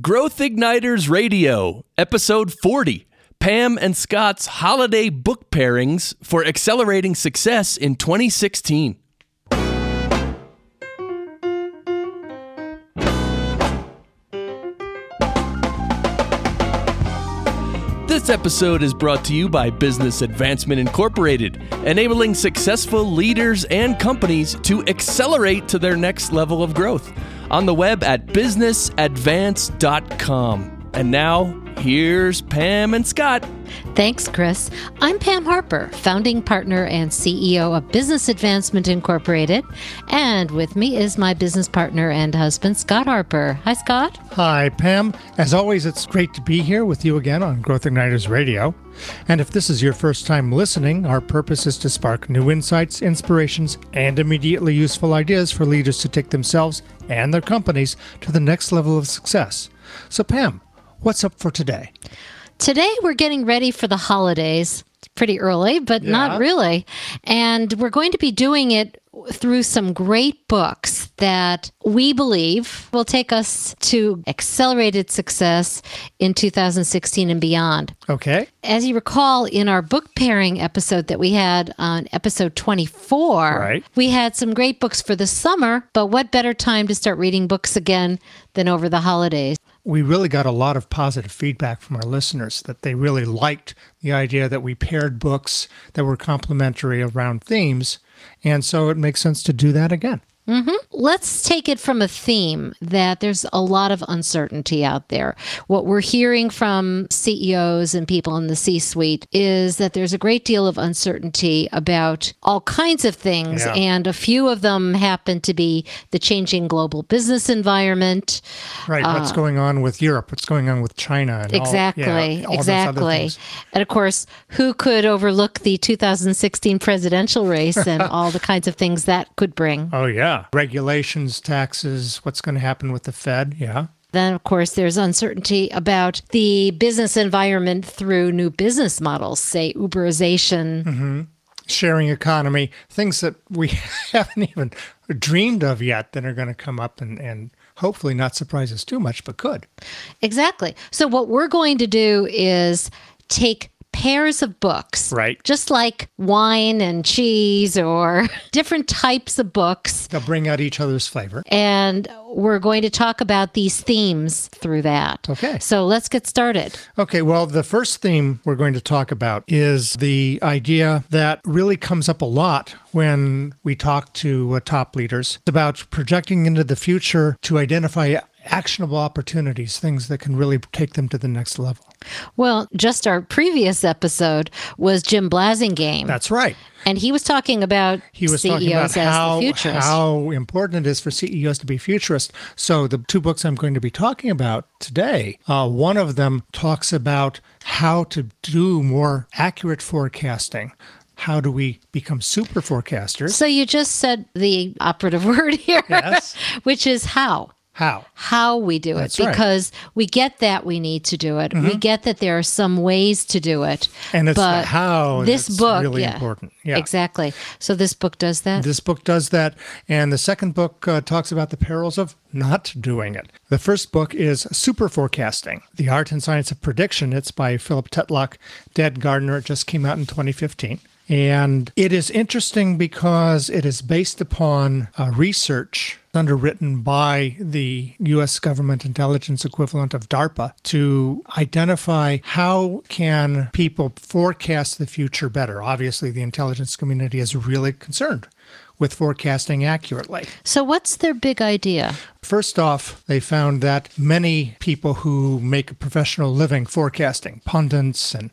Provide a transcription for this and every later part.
Growth Igniters Radio, Episode 40 Pam and Scott's Holiday Book Pairings for Accelerating Success in 2016. This episode is brought to you by Business Advancement Incorporated, enabling successful leaders and companies to accelerate to their next level of growth. On the web at businessadvance.com. And now, here's Pam and Scott. Thanks, Chris. I'm Pam Harper, founding partner and CEO of Business Advancement Incorporated. And with me is my business partner and husband, Scott Harper. Hi, Scott. Hi, Pam. As always, it's great to be here with you again on Growth Igniters Radio. And if this is your first time listening, our purpose is to spark new insights, inspirations, and immediately useful ideas for leaders to take themselves and their companies to the next level of success. So, Pam, what's up for today? Today, we're getting ready for the holidays. It's pretty early, but Yeah. not really. And we're going to be doing it through some great books that we believe will take us to accelerated success in 2016 and beyond. Okay. As you recall, in our book pairing episode that we had on episode 24, Right. we had some great books for the summer, but what better time to start reading books again than over the holidays? We really got a lot of positive feedback from our listeners that they really liked the idea that we paired books that were complementary around themes. And so it makes sense to do that again. Mm-hmm. Let's take it from a theme that there's a lot of uncertainty out there. What we're hearing from CEOs and people in the C suite is that there's a great deal of uncertainty about all kinds of things, Yeah. and a few of them happen to be the changing global business environment. Right. what's uh, going on with Europe? What's going on with China? And all- Exactly, yeah, all exactly. And of course, who could overlook the 2016 presidential race and all the kinds of things that could bring? Oh, yeah. Regulations, taxes, what's going to happen with the Fed? Yeah. Then, of course, there's uncertainty about the business environment through new business models, say Uberization. Mm-hmm. Sharing economy, things that we haven't even dreamed of yet that are going to come up and, and hopefully not surprise us too much, but could. Exactly. So, what we're going to do is take pairs of books, Right. Just like wine and cheese or different types of books. They'll bring out each other's flavor. And we're going to talk about these themes through that. Okay. So, let's get started. Okay, well, the first theme we're going to talk about is the idea that really comes up a lot when we talk to uh, top leaders about projecting into the future to identify actionable opportunities, things that can really take them to the next level. Well, just our previous episode was Jim Blasingame. That's right. And he was talking about He was CEOs talking about as the how, how important it is for CEOs to be futurists. So, the two books I'm going to be talking about today, uh, one of them talks about how to do more accurate forecasting. How do we become super forecasters? so you just said the operative word here, Yes. which is how. How? How we do it. That's right. Mm-hmm. Because we get that we need to do it. We get that there are some ways to do it. And it's but the how this book, really yeah, important. Yeah. Exactly. So this book does that. This book does that. And the second book uh, talks about the perils of not doing it. The first book is Super Forecasting The Art and Science of Prediction. It's by Philip Tetlock, Dan Gardner. It just came out in 2015. And it is interesting because it is based upon uh, research underwritten by the U.S. government intelligence equivalent of DARPA to identify how can people forecast the future better. Obviously, the intelligence community is really concerned with forecasting accurately. so what's their big idea? First off, they found that many people who make a professional living forecasting, pundits and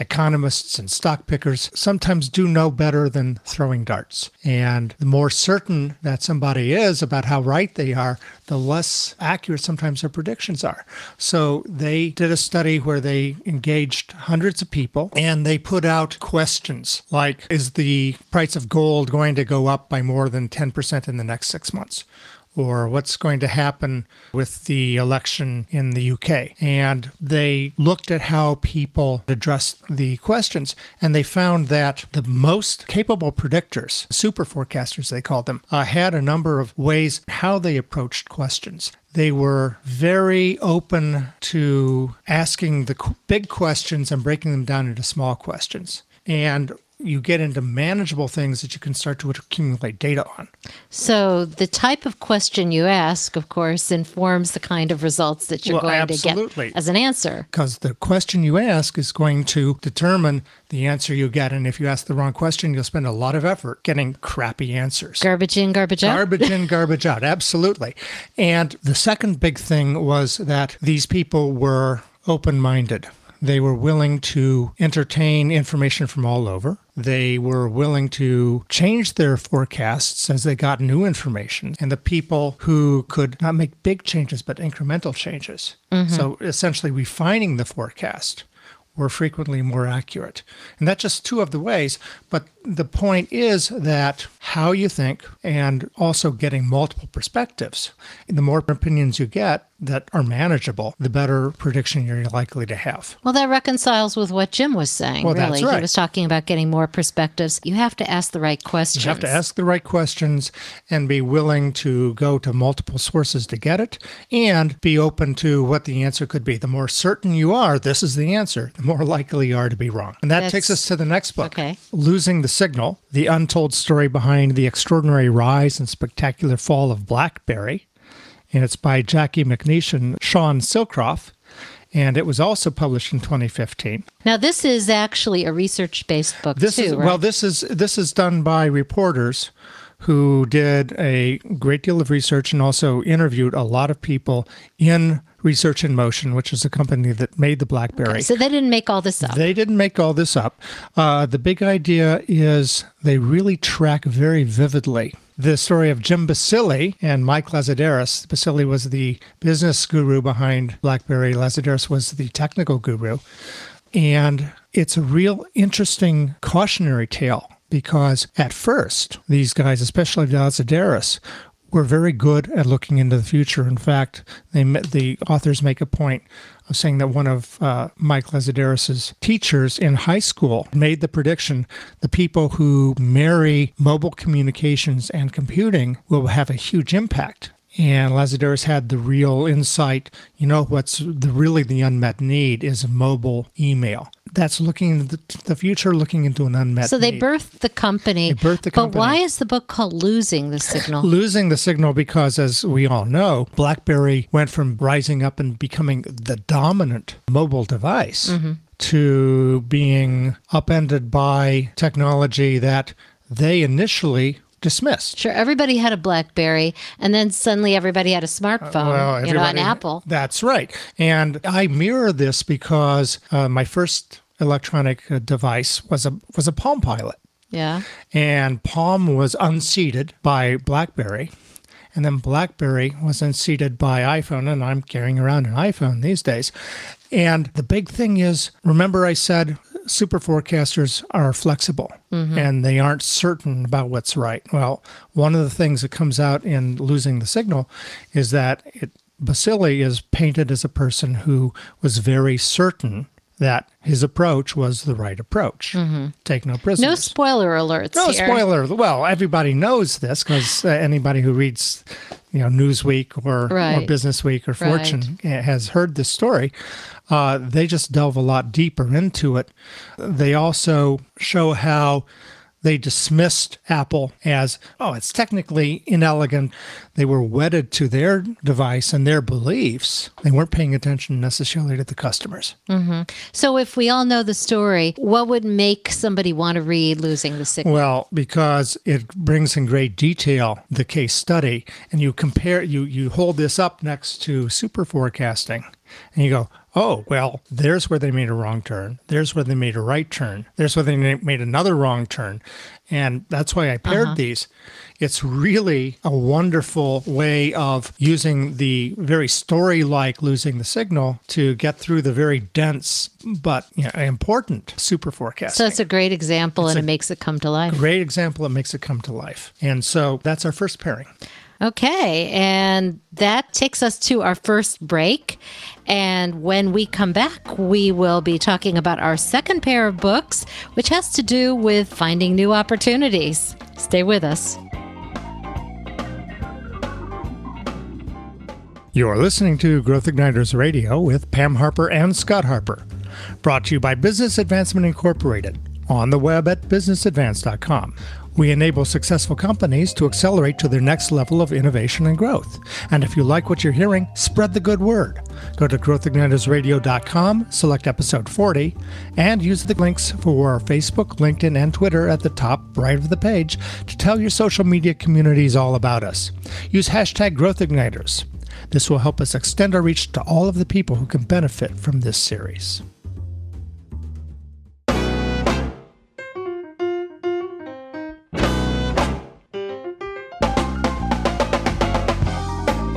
economists and stock pickers, sometimes do no better than throwing darts. And the more certain that somebody is about how right they are, the less accurate sometimes their predictions are. So they did a study where they engaged hundreds of people and they put out questions like Is the price of gold going to go up by more than 10% in the next six months? Or what's going to happen with the election in the UK. And they looked at how people addressed the questions, and they found that the most capable predictors, super forecasters they called them, uh, had a number of ways how they approached questions. they were very open to asking the big questions and breaking them down into small questions. And you get into manageable things that you can start to accumulate data on. So the type of question you ask, of course, informs the kind of results that you're Well, going absolutely. to get as an answer. Because the question you ask is going to determine the answer you get. And if you ask the wrong question, you'll spend a lot of effort getting crappy answers. Garbage in, garbage out. Garbage in, garbage out. Absolutely. And the second big thing was that these people were open minded. They were willing to entertain information from all over. They were willing to change their forecasts as they got new information. And the people who could not make big changes, but incremental changes. Mm-hmm. So essentially refining the forecast were frequently more accurate. And that's just two of the ways. But the point is that how you think and also getting multiple perspectives. The more opinions you get that are manageable, the better prediction you're likely to have. Well, that reconciles with what Jim was saying, Well, really. that's He was talking about getting more perspectives. You have to ask the right questions. You have to ask the right questions and be willing to go to multiple sources to get it and be open to what the answer could be. The more certain you are, this is the answer, the more likely you are to be wrong. And that takes us to the next book okay. Losing the Signal The Untold Story Behind the Extraordinary Rise and Spectacular Fall of Blackberry. And it's by Jacquie McNish and Sean Silcoff. And it was also published in 2015. Now, this is actually a research-based book This too, is right? well. This is this is done by reporters who did a great deal of research and also interviewed a lot of people in Research in Motion, which is a company that made the BlackBerry. so they didn't make all this up. They didn't make all this up. Uh, the big idea is they really track very vividly the story of Jim Balsillie and Mike Lazaridis. Balsillie was the business guru behind BlackBerry. Lazaridis was the technical guru. And it's a real interesting cautionary tale because at first, these guys, especially Lazaridis, were very good at looking into the future. In fact, they the authors make a point of saying that one of uh, Mike Lazaridis's teachers in high school made the prediction: the people who marry mobile communications and computing will have a huge impact. And Lazaridis had the real insight. You know what's the really the unmet need is mobile email. That's looking into the, future, looking into an unmet. so they need. birthed the company. They birthed the company. But why is the book called Losing the Signal? losing the signal because, as we all know, BlackBerry went from rising up and becoming the dominant mobile device to being upended by technology that they initially dismissed. Sure, everybody had a BlackBerry, and then suddenly everybody had a smartphone, you know, an Apple. That's right. And I mirror this because uh, my first electronic uh, device was a was a Palm Pilot. Yeah. and Palm was unseated by BlackBerry, and then BlackBerry was unseated by iPhone, and I'm carrying around an iPhone these days. And the big thing is, remember I said super forecasters are flexible and they aren't certain about what's right. Well, one of the things that comes out in losing the signal is that it, Balsillie is painted as a person who was very certain that his approach was the right approach. Take no prisoners. No spoiler alerts No here. spoiler. Well, everybody knows this because uh, anybody who reads, you know, Newsweek or, or Business Week or Fortune uh, has heard this story. Uh, they just delve a lot deeper into it. They also show how they dismissed Apple as, oh, it's technically inelegant. They were wedded to their device and their beliefs. They weren't paying attention necessarily to the customers. Mm-hmm. So, if we all know the story, what would make somebody want to read Losing the Signal? Well, because it brings in great detail the case study, and you compare, you you hold this up next to super forecasting, and you go, oh, well, there's where they made a wrong turn. There's where they made a right turn. There's where they made another wrong turn, and that's why I paired uh-huh. these. It's really a wonderful way of using the very story-like losing the signal to get through the very dense but you know, important super forecasting. so, it's a great example and it makes it come to life. Great example It makes it come to life. And so that's our first pairing. Okay, and that takes us to our first break. And when we come back, we will be talking about our second pair of books, which has to do with finding new opportunities. Stay with us. You're listening to Growth Igniters Radio with Pam Harper and Scott Harper, brought to you by Business Advancement Incorporated on the web at businessadvance.com. We enable successful companies to accelerate to their next level of innovation and growth. And if you like what you're hearing, spread the good word. Go to growthignitersradio.com, select episode 40, and use the links for our Facebook, LinkedIn, and Twitter at the top right of the page to tell your social media communities all about us. Use hashtag growthigniters. This will help us extend our reach to all of the people who can benefit from this series.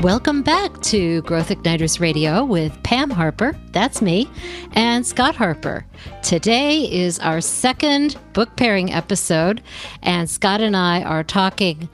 Welcome back to Growth Igniters Radio with Pam Harper, that's me, and Scott Harper. Today is our second book pairing episode, and Scott and I are talking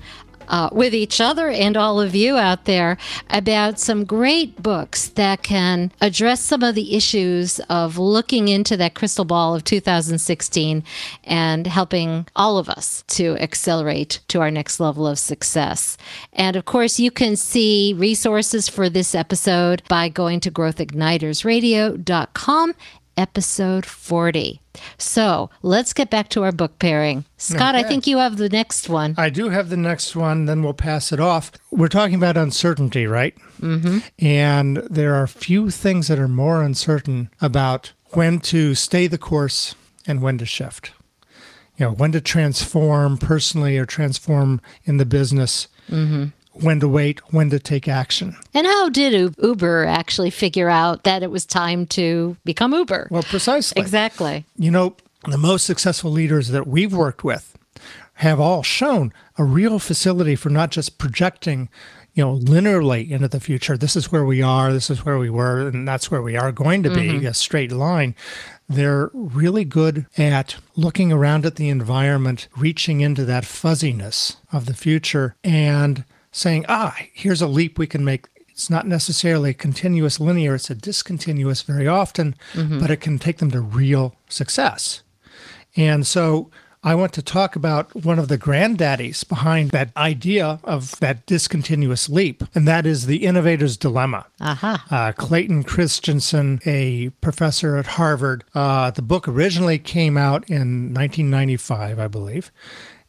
uh, with each other and all of you out there about some great books that can address some of the issues of looking into that crystal ball of 2016 and helping all of us to accelerate to our next level of success. And of course, you can see resources for this episode by going to growthignitersradio.com episode 40. So let's get back to our book pairing. Scott, okay. I think you have the next one. I do have the next one, then we'll pass it off. We're talking about uncertainty, right? Mm-hmm. And there are few things that are more uncertain about when to stay the course and when to shift. You know, when to transform personally or transform in the business. Mm-hmm when to wait, when to take action. And how did Uber actually figure out that it was time to become Uber? Well, precisely. Exactly. You know, the most successful leaders that we've worked with have all shown a real facility for not just projecting you know linearly into the future this is where we are this is where we were and that's where we are going to be mm-hmm. a straight line they're really good at looking around at the environment reaching into that fuzziness of the future and saying, ah, here's a leap we can make. It's not necessarily continuous linear, it's a discontinuous very often, mm-hmm. but it can take them to real success. And so I want to talk about one of the granddaddies behind that idea of that discontinuous leap, and that is the innovator's dilemma. Uh-huh. Uh, Clayton Christensen, a professor at Harvard. Uh, the book originally came out in 1995, I believe.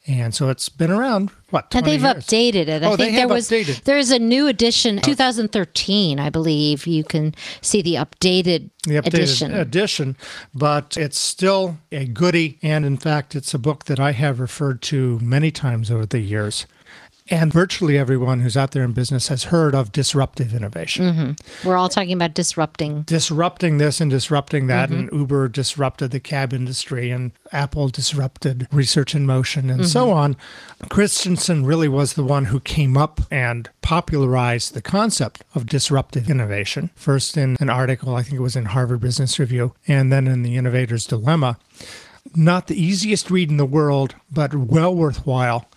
And so it's been around what? And they've years? updated it. I oh, think there was updated. there's a new edition, 2013, I believe. You can see the updated, the updated edition. edition, but it's still a goody. And in fact, it's a book that I have referred to many times over the years. And virtually everyone who's out there in business has heard of disruptive innovation. Mm-hmm. We're all talking about disrupting. Disrupting this and disrupting that. Mm-hmm. And Uber disrupted the cab industry, and Apple disrupted research in motion, and mm-hmm. so on. Christensen really was the one who came up and popularized the concept of disruptive innovation. First in an article, I think it was in Harvard Business Review, and then in The Innovator's Dilemma. Not the easiest read in the world, but well worthwhile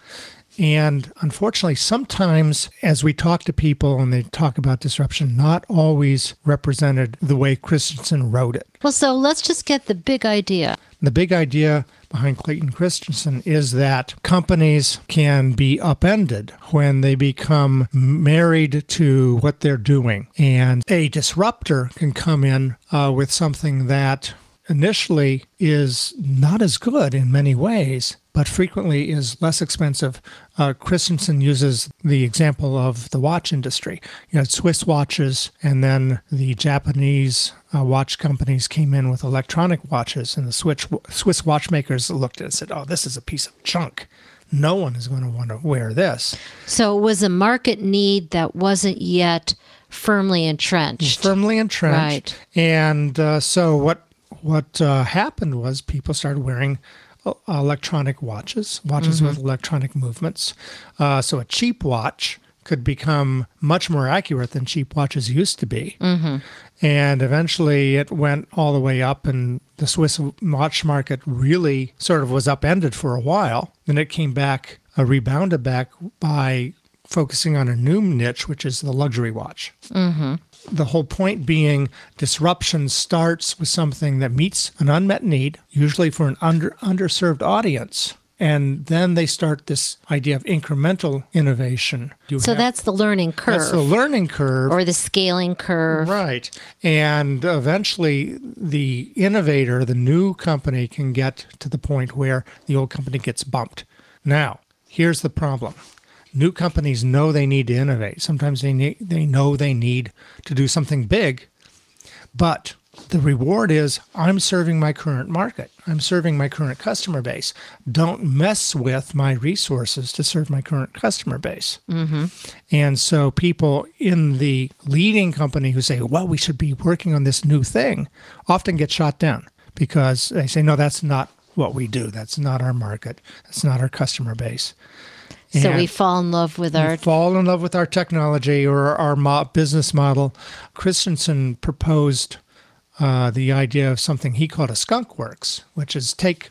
and unfortunately, sometimes as we talk to people and they talk about disruption, not always represented the way Christensen wrote it. Well, so let's just get the big idea. The big idea behind Clayton Christensen is that companies can be upended when they become married to what they're doing. And a disruptor can come in uh, with something that initially is not as good in many ways, but frequently is less expensive. Uh, Christensen uses the example of the watch industry. You had Swiss watches, and then the Japanese uh, watch companies came in with electronic watches, and the Swiss, Swiss watchmakers looked at it and said, Oh, this is a piece of junk. No one is going to want to wear this. So it was a market need that wasn't yet firmly entrenched. Firmly entrenched. Right. And uh, so what what uh, happened was people started wearing uh, electronic watches, watches mm-hmm. with electronic movements. Uh, so a cheap watch could become much more accurate than cheap watches used to be. Mm-hmm. And eventually it went all the way up, and the Swiss watch market really sort of was upended for a while. Then it came back, uh, rebounded back by focusing on a new niche, which is the luxury watch. Mm-hmm. The whole point being disruption starts with something that meets an unmet need, usually for an under underserved audience. And then they start this idea of incremental innovation. You So have- that's the learning curve that's the learning curve. or the scaling curve. Right. And eventually, the innovator, the new company, can get to the point where the old company gets bumped. Now, here's the problem new companies know they need to innovate. Sometimes they, need, they know they need to do something big, but the reward is I'm serving my current market. I'm serving my current customer base. Don't mess with my resources to serve my current customer base. Mm-hmm. And so people in the leading company who say, well, we should be working on this new thing often get shot down because they say, no, that's not what we do. That's not our market. That's not our customer base. So And- we fall in love with our fall in love with our technology or our mo- business model. Christensen proposed uh, the idea of something he called a skunk works, which is take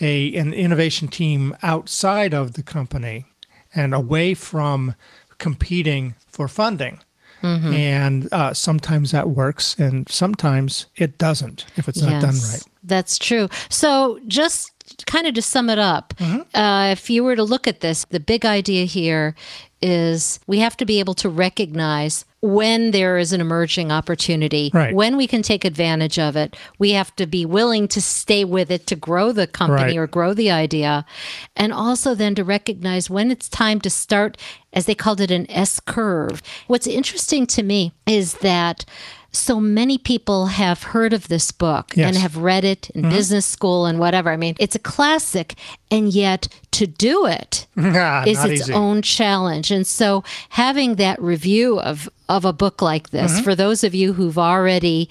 a an innovation team outside of the company and away from competing for funding. And uh, sometimes that works, and sometimes it doesn't if it's not done right. That's true. So just kind of to sum it up, Mm-hmm. uh, if you were to look at this, the big idea here is we have to be able to recognize when there is an emerging opportunity, Right. when we can take advantage of it. We have to be willing to stay with it to grow the company Right. or grow the idea. And also then to recognize when it's time to start, as they called it, an S curve. What's interesting to me is that so many people have heard of this book and have read it in business school and whatever. I mean, it's a classic, and yet to do it Ah, is its easy. own challenge. And so having that review of of a book like this, Mm-hmm. for those of you who've already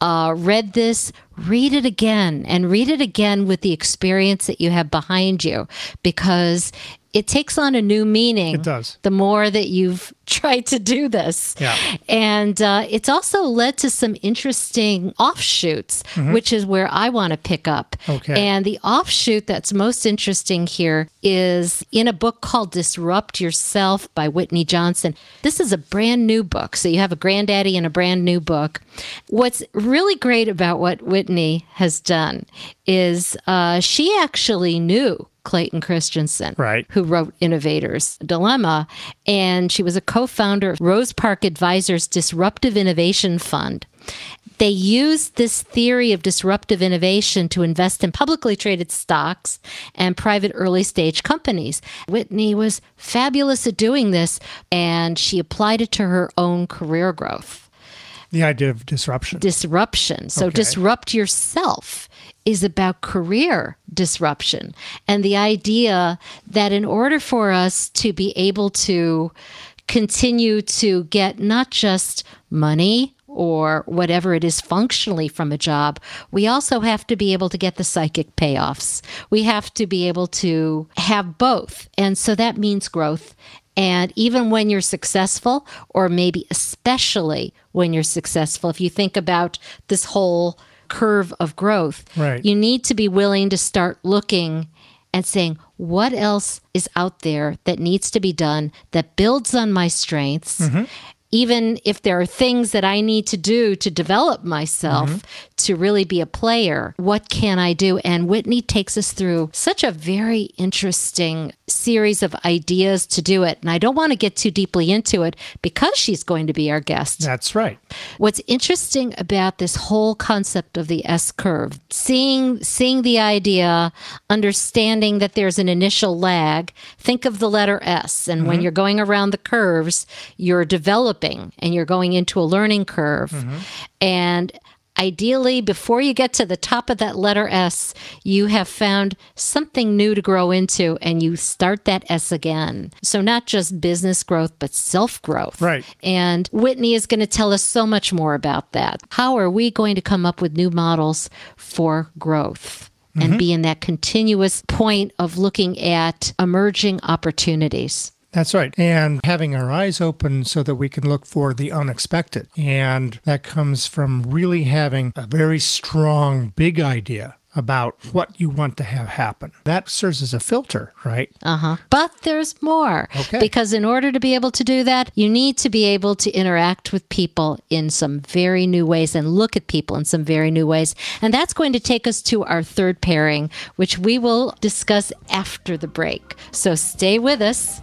uh, read this, read it again and read it again with the experience that you have behind you, because it takes on a new meaning. It does. The more that you've tried to do this. Yeah. And uh, it's also led to some interesting offshoots, which is where I want to pick up. Mm-hmm. Okay. And the offshoot that's most interesting here is in a book called Disrupt Yourself by Whitney Johnson. This is a brand new book. So you have a granddaddy and a brand new book. What's really great about what Whitney has done is uh, she actually knew Clayton Christensen, Right. who wrote Innovators Dilemma. And she was a co founder of Rose Park Advisors Disruptive Innovation Fund. They used this theory of disruptive innovation to invest in publicly traded stocks and private early stage companies. Whitney was fabulous at doing this, and she applied it to her own career growth The idea of disruption. disruption. So, Okay. disrupt yourself is about career disruption and the idea that in order for us to be able to continue to get not just money or whatever it is functionally from a job, we also have to be able to get the psychic payoffs. We have to be able to have both. And so that means growth. And even when you're successful, or maybe especially when you're successful, if you think about this whole curve of growth, Right. you need to be willing to start looking and saying, what else is out there that needs to be done that builds on my strengths? Mm-hmm. Even if there are things that I need to do to develop myself mm-hmm. to really be a player, what can I do? And Whitney takes us through such a very interesting series of ideas to do it. And I don't want to get too deeply into it because she's going to be our guest. That's right. What's interesting about this whole concept of the S curve, seeing seeing the idea, understanding that there's an initial lag, think of the letter S and when mm-hmm. you're going around the curves, you're developing and you're going into a learning curve. Mm-hmm. And Ideally, before you get to the top of that letter S, you have found something new to grow into and you start that S again. So, not just business growth, but self growth. Right. And Whitney is going to tell us so much more about that. How are we going to come up with new models for growth and mm-hmm. be in that continuous point of looking at emerging opportunities? That's right. And having our eyes open so that we can look for the unexpected. And that comes from really having a very strong, big idea about what you want to have happen. That serves as a filter, right? Uh huh. But there's more. Okay. Because in order to be able to do that, you need to be able to interact with people in some very new ways and look at people in some very new ways. And that's going to take us to our third pairing, which we will discuss after the break. So stay with us.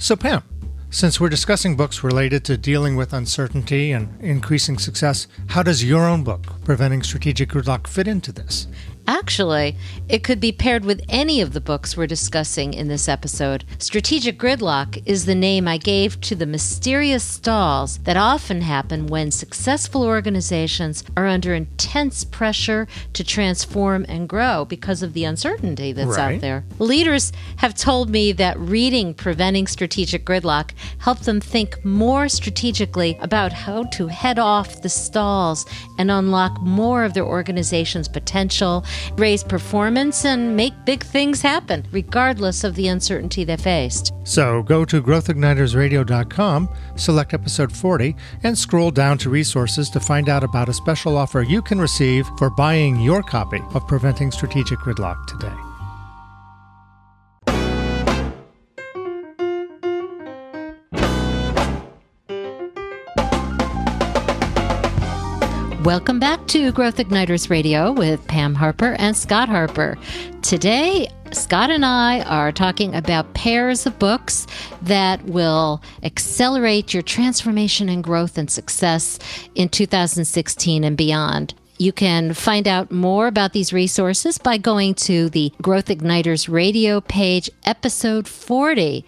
So, Pam, since we're discussing books related to dealing with uncertainty and increasing success, how does your own book, Preventing Strategic Gridlock, fit into this? Actually, it could be paired with any of the books we're discussing in this episode. Strategic Gridlock is the name I gave to the mysterious stalls that often happen when successful organizations are under intense pressure to transform and grow because of the uncertainty that's Right. out there. Leaders have told me that reading Preventing Strategic Gridlock helped them think more strategically about how to head off the stalls and unlock more of their organization's potential, raise performance, and make big things happen, regardless of the uncertainty they faced. So go to growthignitersradio.com, select episode 40, and scroll down to resources to find out about a special offer you can receive for buying your copy of Preventing Strategic Gridlock today. Welcome back to Growth Igniters Radio with Pam Harper and Scott Harper. Today, Scott and I are talking about pairs of books that will accelerate your transformation and growth and success in 2016 and beyond. You can find out more about these resources by going to the Growth Igniters radio page, episode 40.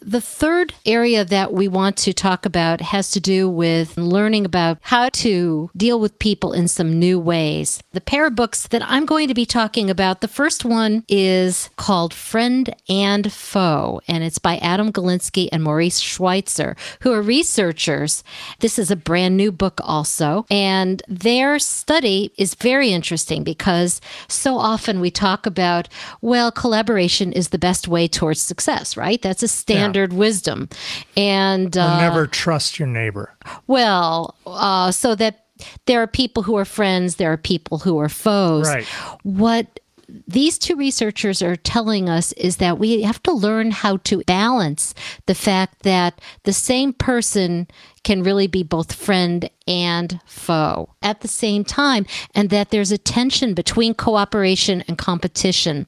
The third area that we want to talk about has to do with learning about how to deal with people in some new ways. The pair of books that I'm going to be talking about, the first one is called Friend and Foe, and it's by Adam Galinsky and Maurice Schweitzer, who are researchers. This is a brand new book, also, and their study is very interesting because so often we talk about, well, collaboration is the best way towards success, right? That's a standard wisdom. And uh, Never trust your neighbor. well, uh, so that there are people who are friends, there are people who are foes. Right. What these two researchers are telling us is that we have to learn how to balance the fact that the same person can really be both friend and foe at the same time, and that there's a tension between cooperation and competition.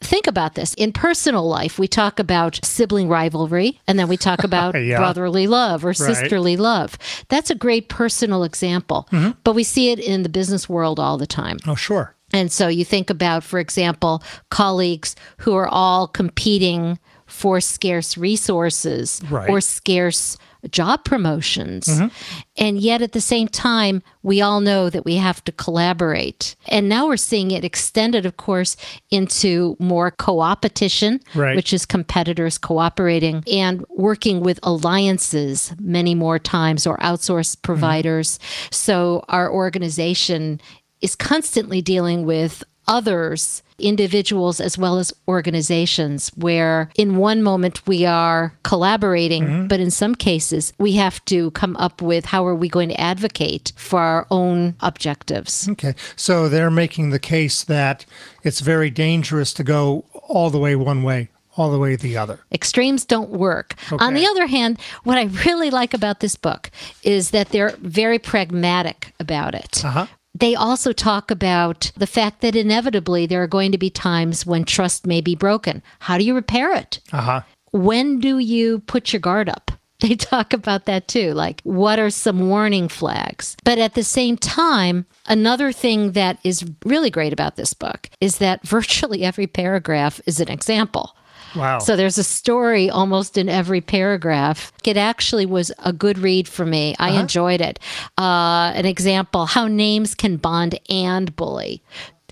Think about this. In personal life, we talk about sibling rivalry, and then we talk about Yeah. brotherly love or sisterly love. That's a great personal example, mm-hmm. but we see it in the business world all the time. Oh, sure. And so you think about, for example, colleagues who are all competing for scarce resources Right. or scarce job promotions. Mm-hmm. And yet at the same time, we all know that we have to collaborate. And now we're seeing it extended, of course, into more co-opetition, Right. which is competitors cooperating and working with alliances many more times or outsourced mm-hmm. providers. So our organization is constantly dealing with others, individuals as well as organizations, where in one moment we are collaborating, but in some cases we have to come up with how are we going to advocate for our own objectives. Okay. So they're making the case that it's very dangerous to go all the way one way, all the way the other. Extremes don't work. On the other hand, what I really like about this book is that they're very pragmatic about it. Uh huh. They also talk about the fact that inevitably there are going to be times when trust may be broken. How do you repair it? Uh huh. When do you put your guard up? They talk about that too. Like, what are some warning flags? But at the same time, another thing that is really great about this book is that virtually every paragraph is an example. Wow. So there's a story almost in every paragraph. It actually was a good read for me. I enjoyed it. Uh, an example how names can bond and bully.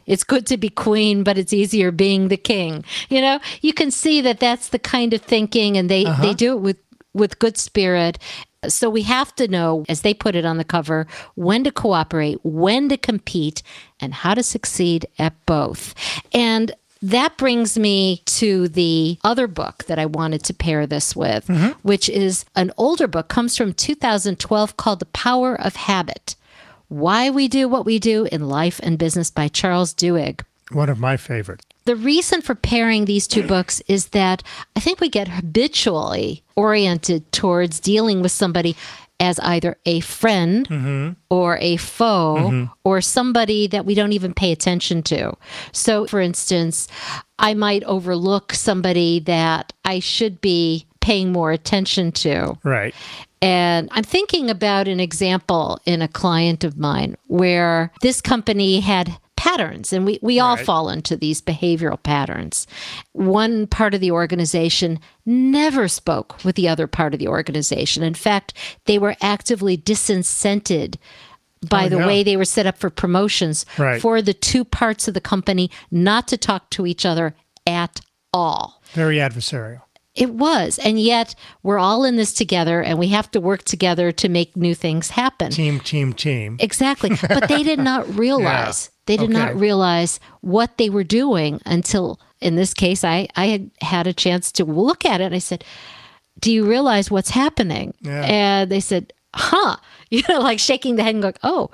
It's good to be queen, but it's easier being the king. You know, you can see that that's the kind of thinking, and they, they do it with, with good spirit. So we have to know, as they put it on the cover, when to cooperate, when to compete, and how to succeed at both. And that brings me to the other book that I wanted to pair this with, mm-hmm. which is an older book, comes from 2012 called The Power of Habit Why We Do What We Do in Life and Business by Charles Duhigg. One of my favorites. The reason for pairing these two books is that I think we get habitually oriented towards dealing with somebody as either a friend mm-hmm. or a foe mm-hmm. or somebody that we don't even pay attention to. So, for instance, I might overlook somebody that I should be paying more attention to. Right. And I'm thinking about an example in a client of mine where this company had patterns, and we, we all Right. fall into these behavioral patterns. One part of the organization never spoke with the other part of the organization. In fact, they were actively disincented by Oh, the way they were set up for promotions Right. for the two parts of the company not to talk to each other at all. Very adversarial. It was. And yet we're all in this together and we have to work together to make new things happen. Team, team, team. Exactly. But they did not realize. They did not realize what they were doing until in this case I I had had a chance to look at it and I said, "Do you realize what's happening?" Yeah. And they said, "Huh." You know, like shaking the head and going, "Oh,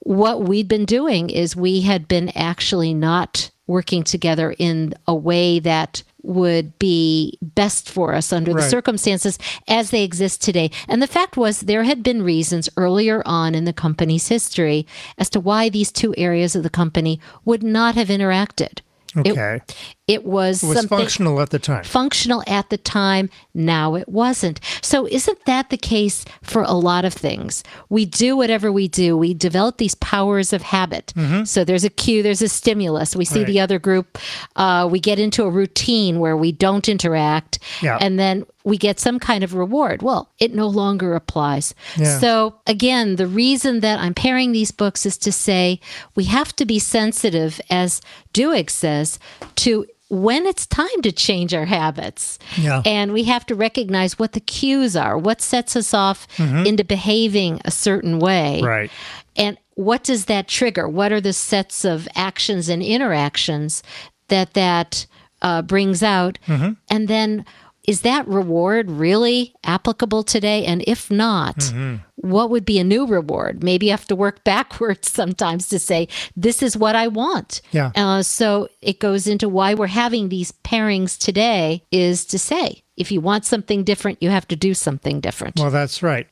what we'd been doing is we had been actually not working together in a way that would be best for us under the circumstances as they exist today. And the fact was, there had been reasons earlier on in the company's history as to why these two areas of the company would not have interacted. It- Okay. It, was, It was functional at the time. functional at the time. Now it wasn't. So, isn't that the case for a lot of things? We do whatever we do, we develop these powers of habit. So, there's a cue, there's a stimulus. We see Mm-hmm. Right. the other group, uh, we get into a routine where we don't interact, Yeah. and then we get some kind of reward. Well, it no longer applies. Yeah. So, again, the reason that I'm pairing these books is to say we have to be sensitive, as Duhigg says, to when it's time to change our habits. Yeah. And we have to recognize what the cues are, what sets us off into behaving a certain way. Mm-hmm. Right. And what does that trigger? What are the sets of actions and interactions that that uh, brings out? Mm-hmm. And then is that reward really applicable today? And if not, Mm-hmm. what would be a new reward? Maybe you have to work backwards sometimes to say, this is what I want. Yeah. Uh, so it goes into why we're having these pairings today is to say, if you want something different, you have to do something different. Well, that's right.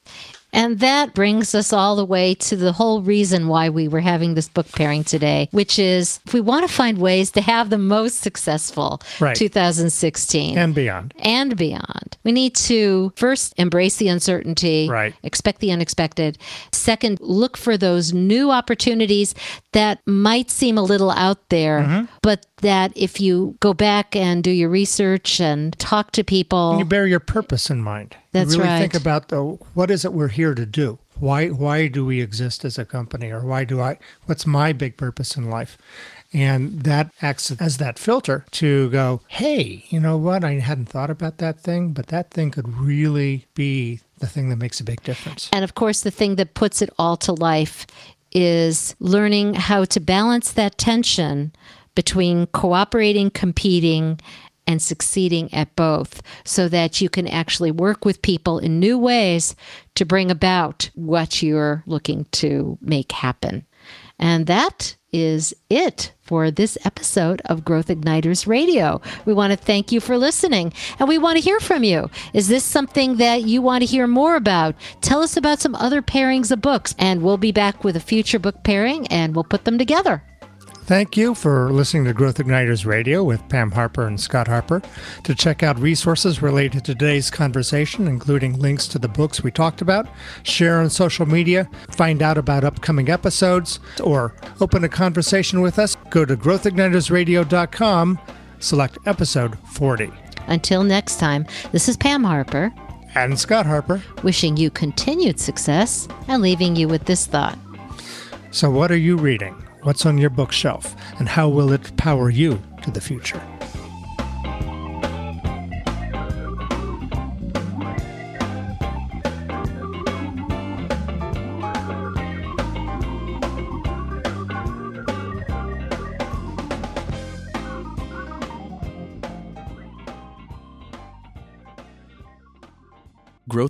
And that brings us all the way to the whole reason why we were having this book pairing today, which is if we want to find ways to have the most successful Right. 2016 And beyond. and beyond. We need to first embrace the uncertainty, Right. expect the unexpected. Second, look for those new opportunities that might seem a little out there, Mm-hmm. but that if you go back and do your research and talk to people, You bear your purpose in mind. That's you really right. think about the what is it we're here to do? Why why do we exist as a company or why do I what's my big purpose in life? And that acts as that filter to go, hey, you know what? I hadn't thought about that thing, but that thing could really be the thing that makes a big difference. And of course, the thing that puts it all to life is learning how to balance that tension between cooperating, competing, and succeeding at both so that you can actually work with people in new ways to bring about what you're looking to make happen. And that is it for this episode of Growth Igniters Radio. We want to thank you for listening and we want to hear from you. Is this something that you want to hear more about? Tell us about some other pairings of books and we'll be back with a future book pairing and we'll put them together. Thank you for listening to Growth Igniters Radio with Pam Harper and Scott Harper. To check out resources related to today's conversation, including links to the books we talked about, share on social media, find out about upcoming episodes, or open a conversation with us, go to growthignitersradio.com, select episode 40. Until next time, this is Pam Harper And Scott Harper. wishing you continued success and leaving you with this thought. So, what are you reading? What's on your bookshelf? And how will it power you to the future?